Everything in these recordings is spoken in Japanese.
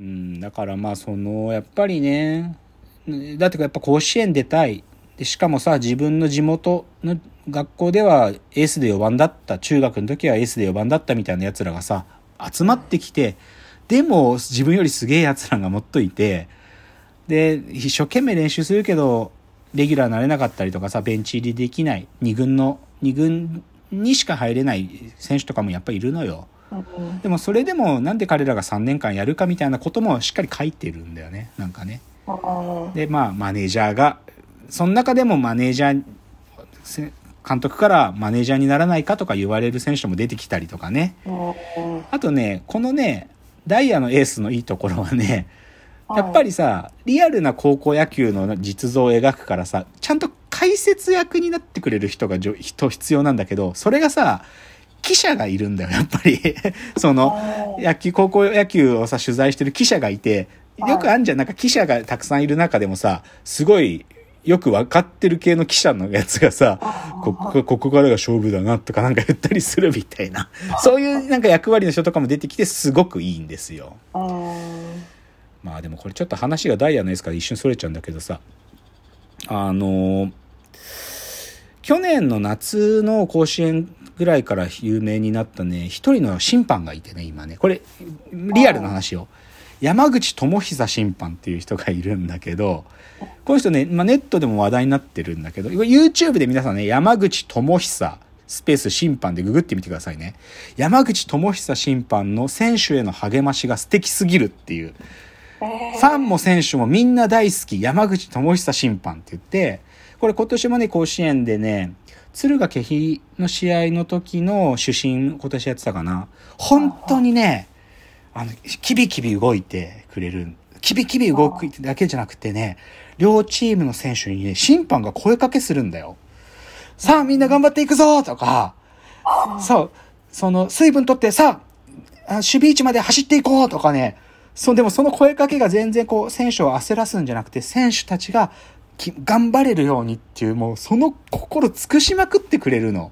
うん、だからまあそのやっぱりねだってやっぱ甲子園出たい。でしかもさ自分の地元の学校ではエースで4番だった。中学の時はエースで4番だったみたいなやつらがさ集まってきてでも自分よりすげえやつらがもっといてで一生懸命練習するけどレギュラーなれなかったりとかさベンチ入りできない。2軍の2軍にしか入れない選手とかもやっぱいるのよ。うんでもそれでもなんで彼らが3年間やるかみたいなこともしっかり書いてるんだよね。なんかね。うんでまあマネージャーがその中でもマネージャーせ監督からマネージャーにならないかとか言われる選手も出てきたりとかね。うんあとねこのねダイヤのエースのいいところはねやっぱりさリアルな高校野球の実像を描くからさちゃんと解説役になってくれる人が人必要なんだけどそれがさ記者がいるんだよやっぱり。その野球高校野球をさ取材してる記者がいてよくあんじゃんなんか記者がたくさんいる中でもさすごいよく分かってる系の記者のやつがさここここからが勝負だなとかなんか言ったりするみたいな。そういうなんか役割の人とかも出てきてすごくいいんですよ。うんまあでもこれちょっと話がダイヤのエースから一瞬それちゃうんだけどさあの去年の夏の甲子園ぐらいから有名になったね一人の審判がいてね今ね。これリアルな話よ。山口智久審判っていう人がいるんだけどこの人ね、まあ、ネットでも話題になってるんだけど YouTube で皆さんね山口智久スペース審判でググってみてくださいね。山口智久審判の選手への励ましが素敵すぎるっていう。ファンも選手もみんな大好き山口智久審判って言って、これ今年もね、甲子園でね、敦賀気比の試合の時の主審今年やってたかな。本当にね、あの、キビキビ動いてくれる。キビキビ動くだけじゃなくてね、両チームの選手にね、審判が声かけするんだよ。さあみんな頑張っていくぞとか、そう、その水分取ってさあ、あ守備位置まで走っていこうとかね、そう、でもその声かけが全然こう、選手を焦らすんじゃなくて、選手たちがき頑張れるようにっていう、もうその心尽くしまくってくれるの。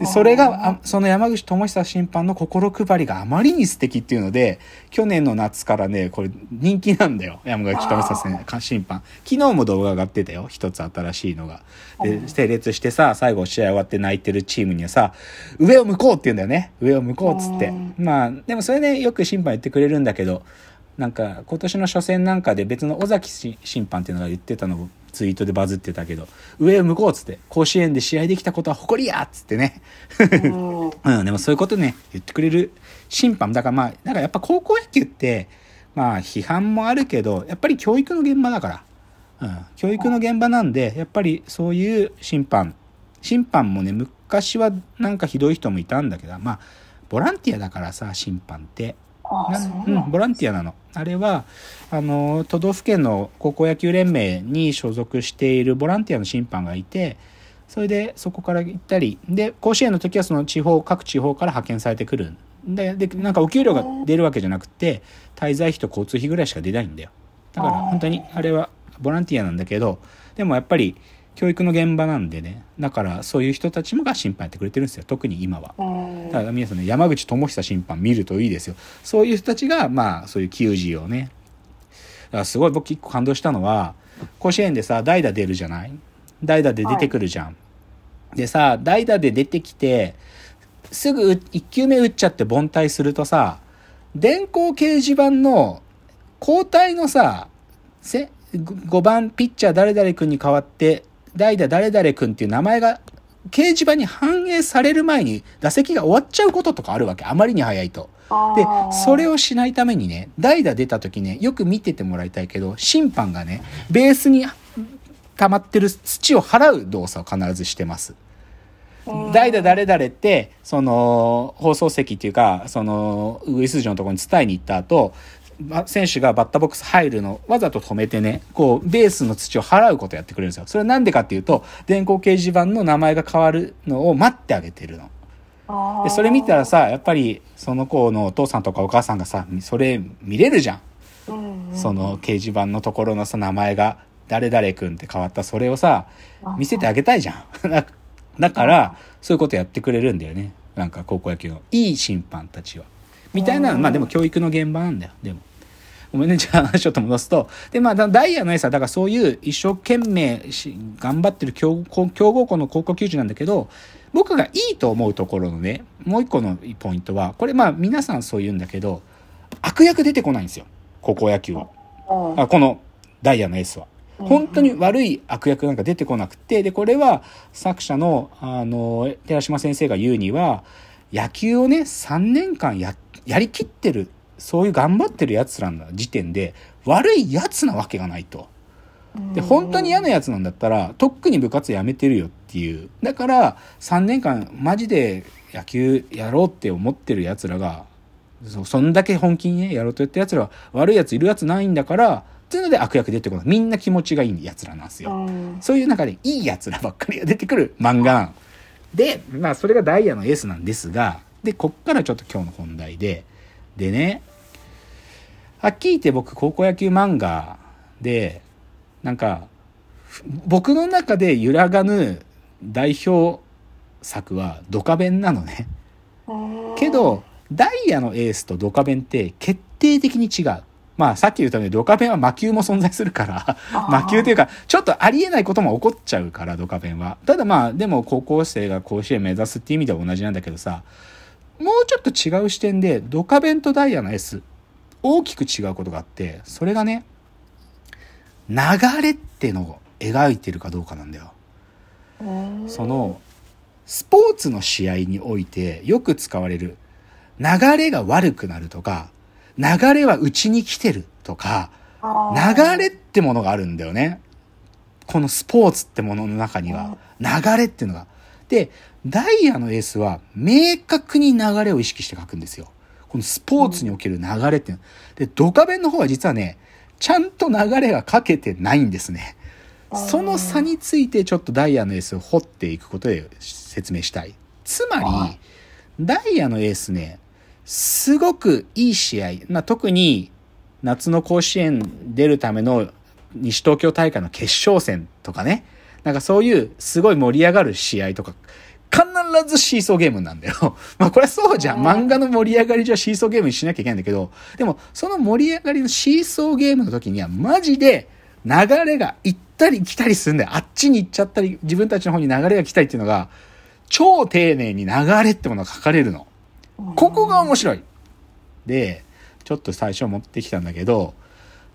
で、それが、あその山口智久審判の心配りがあまりに素敵っていうので、去年の夏からね、これ人気なんだよ。山口智久審判。昨日も動画上がってたよ。一つ新しいのが。で、整列してさ、最後試合終わって泣いてるチームにはさ、上を向こうって言うんだよね。上を向こうっつって。まあ、でもそれでよく審判言ってくれるんだけど、なんか今年の初戦なんかで別の尾崎し審判っていうのが言ってたのをツイートでバズってたけど上を向こうっつって甲子園で試合できたことは誇りやっつってね。うん。うん、でもそういうことね言ってくれる審判だからまあなんかやっぱ高校野球ってまあ批判もあるけどやっぱり教育の現場だから、うん、教育の現場なんでやっぱりそういう審判審判もね昔はなんかひどい人もいたんだけどまあボランティアだからさ審判って。あなそううんボランティアなの。あれは、あの、都道府県の高校野球連盟に所属しているボランティアの審判がいて、それでそこから行ったり、で、甲子園の時はその地方、各地方から派遣されてくる。で、でなんかお給料が出るわけじゃなくて、滞在費と交通費ぐらいしか出ないんだよ。だから本当にあれはボランティアなんだけど、でもやっぱり教育の現場なんでね、だからそういう人たちもが審判やってくれてるんですよ、特に今は。うんだから皆さんね、山口智久審判見るといいですよ。そういう人たちが、まあ、そういう球児をね。だからすごい僕一個感動したのは、甲子園でさ、代打出るじゃない？代打で出てくるじゃん。でさ、代打で出てきて、すぐ1球目打っちゃって凡退するとさ、電光掲示板の交代のさ、せ5番ピッチャー誰々君に代わって、代打誰々君っていう名前が掲示板に反映される前に打席が終わっちゃうこととかあるわけ。あまりに早いと。でそれをしないためにね、代打出た時ね、よく見ててもらいたいけど、審判がね、ベースに溜まってる土を払う動作を必ずしてます。うん代打誰々って、その、放送席っていうか、その、ウグイス城のところに伝えに行った後、ま選手がバッターボックス入るのわざと止めてね、こう、ベースの土を払うことをやってくれるんですよ。それはなんでかっていうと、電光掲示板の名前が変わるのを待ってあげてるの。でそれ見たらさやっぱりその子のお父さんとかお母さんがさそれ見れるじゃん、うんうん。その掲示板のところのさ名前が誰々君って変わった。それをさ見せてあげたいじゃん。だだからそういうことやってくれるんだよね。なんか高校野球の。いい審判たちは。みたいなまあでも教育の現場なんだよ。でもごめんね、じゃあ話ちょっと戻すと。で、まあ、ダイヤのエースは、だからそういう一生懸命し頑張ってる強豪強豪校の高校球児なんだけど、僕がいいと思うところのね、もう一個のポイントは、これまあ皆さんそう言うんだけど、悪役出てこないんですよ。高校野球は。うんあこのダイヤのエースは。本当に悪い悪役なんか出てこなくて、で、これは作者の、あの、寺島先生が言うには、野球をね、3年間や、やりきってる、そういう頑張ってる奴らの時点で、悪い奴なわけがないと。で、本当に嫌な奴なんだったら、とっくに部活やめてるよっていう。だから、3年間、マジで野球やろうって思ってる奴らが、そそんだけ本気にね、やろうと言ってる奴らは、悪い奴いる奴ないんだから、っていうので悪役出てこない。みんな気持ちがいい奴らなんですよ。うんそういう中でいい奴らばっかりが出てくる漫画。で、まあそれがダイヤのエースなんですが、で、こっからちょっと今日の本題で、でね、はっきり言って僕高校野球漫画で、なんか、ふ僕の中で揺らがぬ代表作はドカベンなのね。うんけど、ダイヤのエースとドカベンって決定的に違う。まあさっき言ったようにドカベンは魔球も存在するから、魔球というか、ちょっとありえないことも起こっちゃうから、ドカベンは。ただまあ、でも高校生が甲子園目指すっていう意味では同じなんだけどさ、もうちょっと違う視点で、ドカベンとダイヤのエース、大きく違うことがあって、それがね、流れってのを描いてるかどうかなんだよ。うんそのスポーツの試合においてよく使われる流れが悪くなるとか流れはうちに来てるとか流れってものがあるんだよね。このスポーツってものの中には流れっていうのが。で、ダイヤのエースは明確に流れを意識して書くんですよ。このスポーツにおける流れっていうの。で、ドカベンの方は実はね、ちゃんと流れが書けてないんですね。その差についてちょっとダイヤのエースを掘っていくことで説明したい。つまはり、ダイヤのエースね、すごくいい試合。まあ、特に夏の甲子園出るための西東京大会の決勝戦とかね。なんかそういうすごい盛り上がる試合とか、必ずシーソーゲームなんだよ。まあこれはそうじゃん。漫画の盛り上がりじゃシーソーゲームにしなきゃいけないんだけど、でもその盛り上がりのシーソーゲームの時にはマジで流れが行ったり来たりするんだよ。あっちに行っちゃったり、自分たちの方に流れが来たりっていうのが、超丁寧に流れってものが書かれるの。ここが面白い。で、ちょっと最初持ってきたんだけど、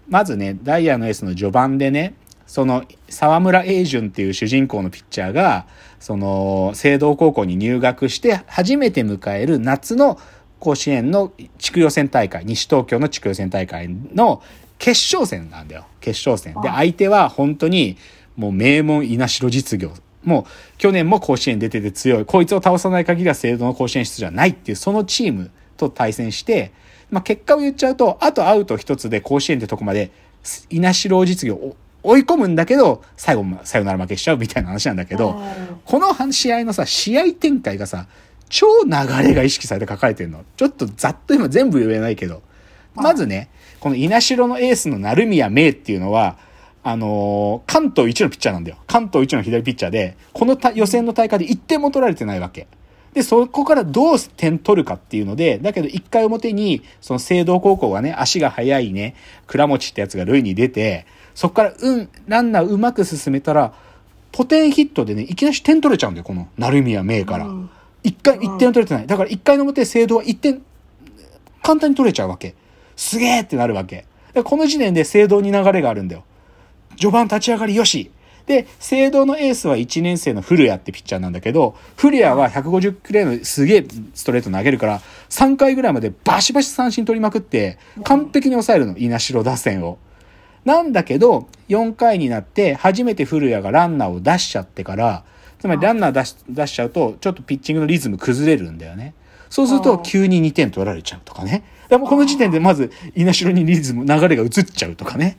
まずね、ダイヤのエースの序盤でね、その沢村栄順っていう主人公のピッチャーが、その聖堂高校に入学して初めて迎える夏の甲子園の地区予選大会、西東京の地区予選大会の決勝戦なんだよ。決勝戦。で、相手は本当にもう名門稲城実業。もう去年も甲子園出てて強い。こいつを倒さない限りは聖堂の甲子園出場はないっていうそのチームと対戦して、まあ。結果を言っちゃうと、あ。とアウト一つで甲子園ってとこまで稲城実業を追い込むんだけど、最後サヨナラ負けしちゃうみたいな話なんだけど、この試合のさ、試合展開がさ、超流れが意識されて書かれてるの。ちょっとざっと今全部言えないけど。まずね、この稲城のエースの成宮芽っていうのは、あのー関東一のピッチャーなんだよ。関東一の左ピッチャーで、このた予選の大会で1点も取られてないわけ。で、そこからどう点取るかっていうので、だけど1回表に、その聖堂高校がね、足が速いね、倉持ってやつが塁に出て、そこから、うん、ランナーうまく進めたら、ポテンヒットでね、いきなり点取れちゃうんだよ、この成宮芽から。うん一回、一点は取れてない。だから一回の表、聖堂は一点、簡単に取れちゃうわけ。すげーってなるわけ。この時点で聖堂に流れがあるんだよ。序盤立ち上がりよし。で、聖堂のエースは1年生の古谷ってピッチャーなんだけど、古谷は150くらいのすげえストレート投げるから、3回ぐらいまでバシバシ三振取りまくって、完璧に抑えるの、稲城打線を。なんだけど、4回になって、初めて古谷がランナーを出しちゃってから、つまりランナー出し出しちゃうと、ちょっとピッチングのリズム崩れるんだよね。そうすると、急に2点取られちゃうとかね。でもこの時点でまず、稲城にリズム、流れが移っちゃうとかね。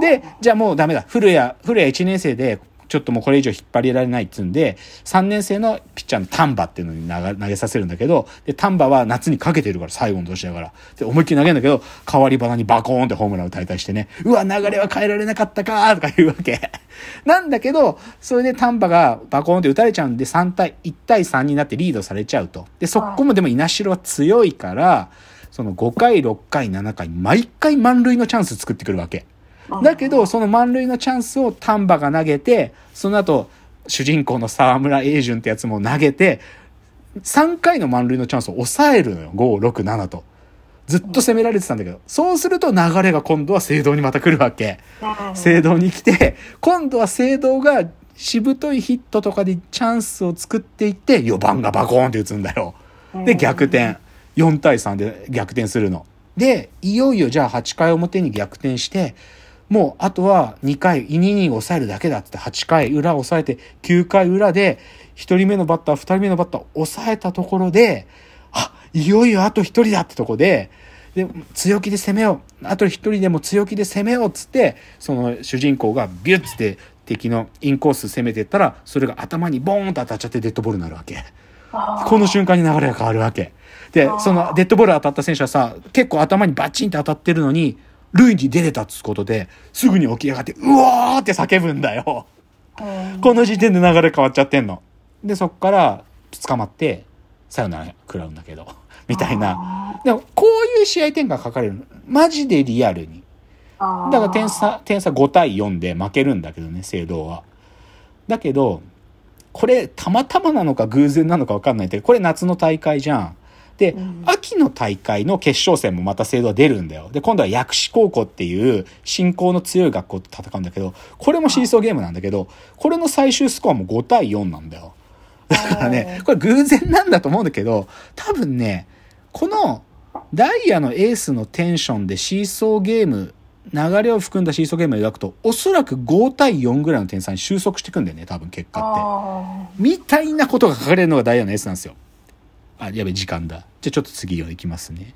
で、じゃあもうダメだ。古谷、古谷1年生で、ちょっともうこれ以上引っ張りられないっつうんで、3年生のピッチャーの丹波っていうのに投げさせるんだけど、で、丹波は夏にかけてるから、最後の年だから。で、思いっきり投げるんだけど、代わり花にバコーンってホームランを大体してね、うわ、流れは変えられなかったかーとか言うわけ。なんだけど、それで丹波がバコーンって打たれちゃうんで、3対、1対3になってリードされちゃうと。で、そこもでも稲城は強いから、その5回、6回、7回、毎回満塁のチャンス作ってくるわけ。だけど、その満塁のチャンスを丹波が投げて、その後、主人公の沢村栄順ってやつも投げて、3回の満塁のチャンスを抑えるのよ。5、6、7と。ずっと攻められてたんだけど、そうすると流れが今度は聖堂にまた来るわけ。聖堂に来て、今度は聖堂がしぶといヒットとかでチャンスを作っていって、4番がバコーンって打つんだよ。で、逆転。4対3で逆転するの。で、いよいよじゃあ8回表に逆転して、もうあとは2回、イニング抑えるだけだって8回裏抑えて、9回裏で1人目のバッター、2人目のバッター抑えたところで、あ、いよいよあと1人だってとこで、で、強気で攻めよう。あと1人でも強気で攻めようっつって、その主人公がビュッつって敵のインコース攻めてったら、それが頭にボーンと当たっちゃってデッドボールになるわけ。この瞬間に流れが変わるわけ。で、そのデッドボール当たった選手はさ、結構頭にバチンって当たってるのに、塁に出れたっつうことで、すぐに起き上がって、うわーって叫ぶんだよ。この時点で流れ変わっちゃってんの。で、そっから捕まって、さよなら食らうんだけど、みたいな。でも、こういう試合展開書かれるの。マジでリアルに。だから点差、点差5対4で負けるんだけどね、聖堂は。だけど、これ、たまたまなのか偶然なのか分かんないけど、これ夏の大会じゃん。で、うん秋の大会の決勝戦もまた聖堂は出るんだよ。で、今度は薬師高校っていう信仰の強い学校と戦うんだけど、これもシーソーゲームなんだけど、これの最終スコアも5対4なんだよ。だからね、これ偶然なんだと思うんだけど、多分ね、このダイヤのエースのテンションでシーソーゲーム、流れを含んだシーソーゲームを描くと、おそらく5対4ぐらいの点差に収束していくんだよね、多分結果って。みたいなことが書かれるのがダイヤのエースなんですよ。あ、やべ、時間だ。じゃあちょっと次を行きますね。